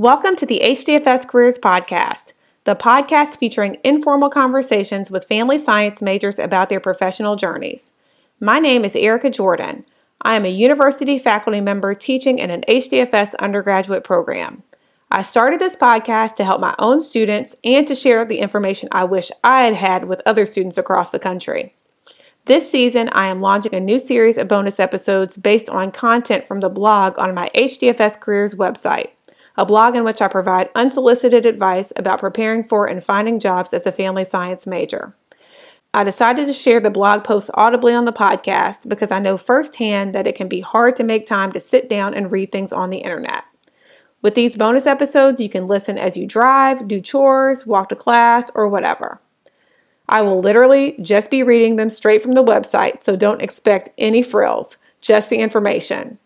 Welcome to the HDFS Careers Podcast, the podcast featuring informal conversations with family science majors about their professional journeys. My name is Erica Jordan. I am a university faculty member teaching in an HDFS undergraduate program. I started this podcast to help my own students and to share the information I wish I had had with other students across the country. This season, I am launching a new series of bonus episodes based on content from the blog on my HDFS Careers website a blog in which I provide unsolicited advice about preparing for and finding jobs as a family science major. I decided to share the blog post audibly on the podcast because I know firsthand that it can be hard to make time to sit down and read things on the internet. With these bonus episodes, you can listen as you drive, do chores, walk to class, or whatever. I will literally just be reading them straight from the website, so don't expect any frills, just the information.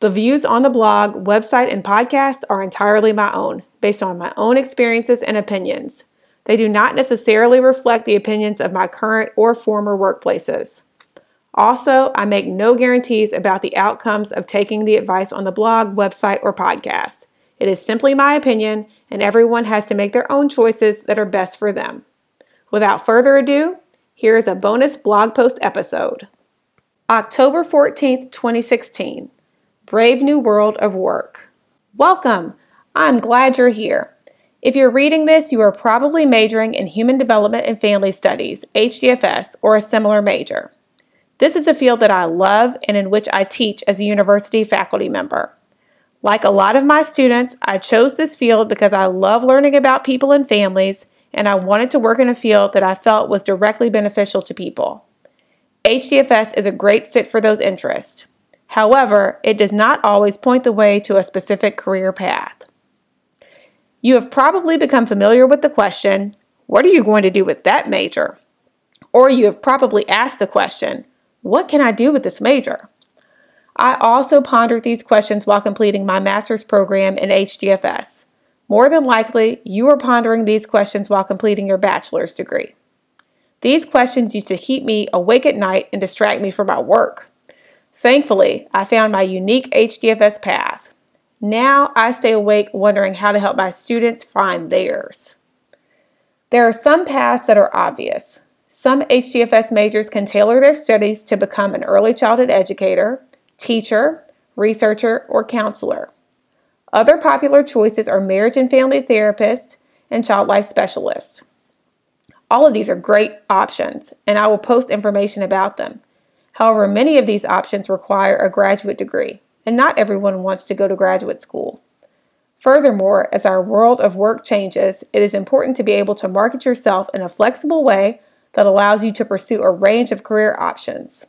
The views on the blog, website, and podcast are entirely my own, based on my own experiences and opinions. They do not necessarily reflect the opinions of my current or former workplaces. Also, I make no guarantees about the outcomes of taking the advice on the blog, website, or podcast. It is simply my opinion, and everyone has to make their own choices that are best for them. Without further ado, here is a bonus blog post episode. October 14th, 2016. Brave New World of Work. Welcome! I'm glad you're here. If you're reading this, you are probably majoring in Human Development and Family Studies, HDFS, or a similar major. This is a field that I love and in which I teach as a university faculty member. Like a lot of my students, I chose this field because I love learning about people and families, and I wanted to work in a field that I felt was directly beneficial to people. HDFS is a great fit for those interests. However, it does not always point the way to a specific career path. You have probably become familiar with the question, What are you going to do with that major? Or you have probably asked the question, What can I do with this major? I also pondered these questions while completing my master's program in HDFS. More than likely, you are pondering these questions while completing your bachelor's degree. These questions used to keep me awake at night and distract me from my work. Thankfully, I found my unique HDFS path. Now I stay awake wondering how to help my students find theirs. There are some paths that are obvious. Some HDFS majors can tailor their studies to become an early childhood educator, teacher, researcher, or counselor. Other popular choices are marriage and family therapist and child life specialist. All of these are great options, and I will post information about them. However, many of these options require a graduate degree, and not everyone wants to go to graduate school. Furthermore, as our world of work changes, it is important to be able to market yourself in a flexible way that allows you to pursue a range of career options.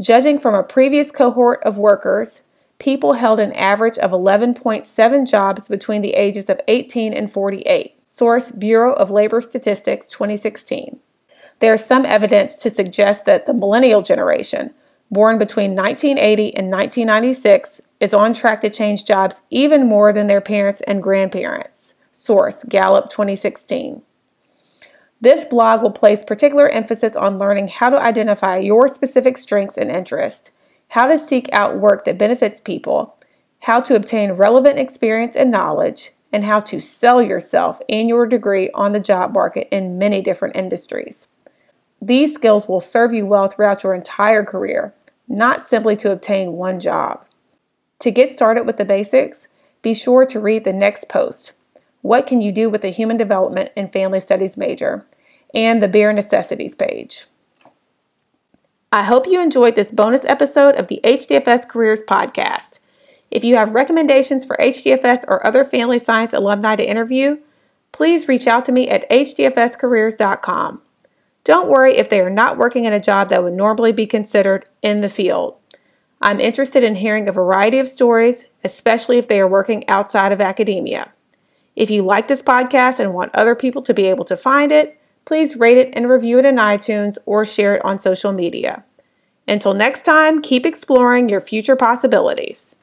Judging from a previous cohort of workers, people held an average of 11.7 jobs between the ages of 18 and 48. Source Bureau of Labor Statistics 2016. There is some evidence to suggest that the millennial generation, born between 1980 and 1996, is on track to change jobs even more than their parents and grandparents. Source Gallup 2016. This blog will place particular emphasis on learning how to identify your specific strengths and interests, how to seek out work that benefits people, how to obtain relevant experience and knowledge, and how to sell yourself and your degree on the job market in many different industries. These skills will serve you well throughout your entire career, not simply to obtain one job. To get started with the basics, be sure to read the next post What Can You Do with a Human Development and Family Studies major? and the Bare Necessities page. I hope you enjoyed this bonus episode of the HDFS Careers Podcast. If you have recommendations for HDFS or other family science alumni to interview, please reach out to me at hdfscareers.com. Don't worry if they are not working in a job that would normally be considered in the field. I'm interested in hearing a variety of stories, especially if they are working outside of academia. If you like this podcast and want other people to be able to find it, please rate it and review it in iTunes or share it on social media. Until next time, keep exploring your future possibilities.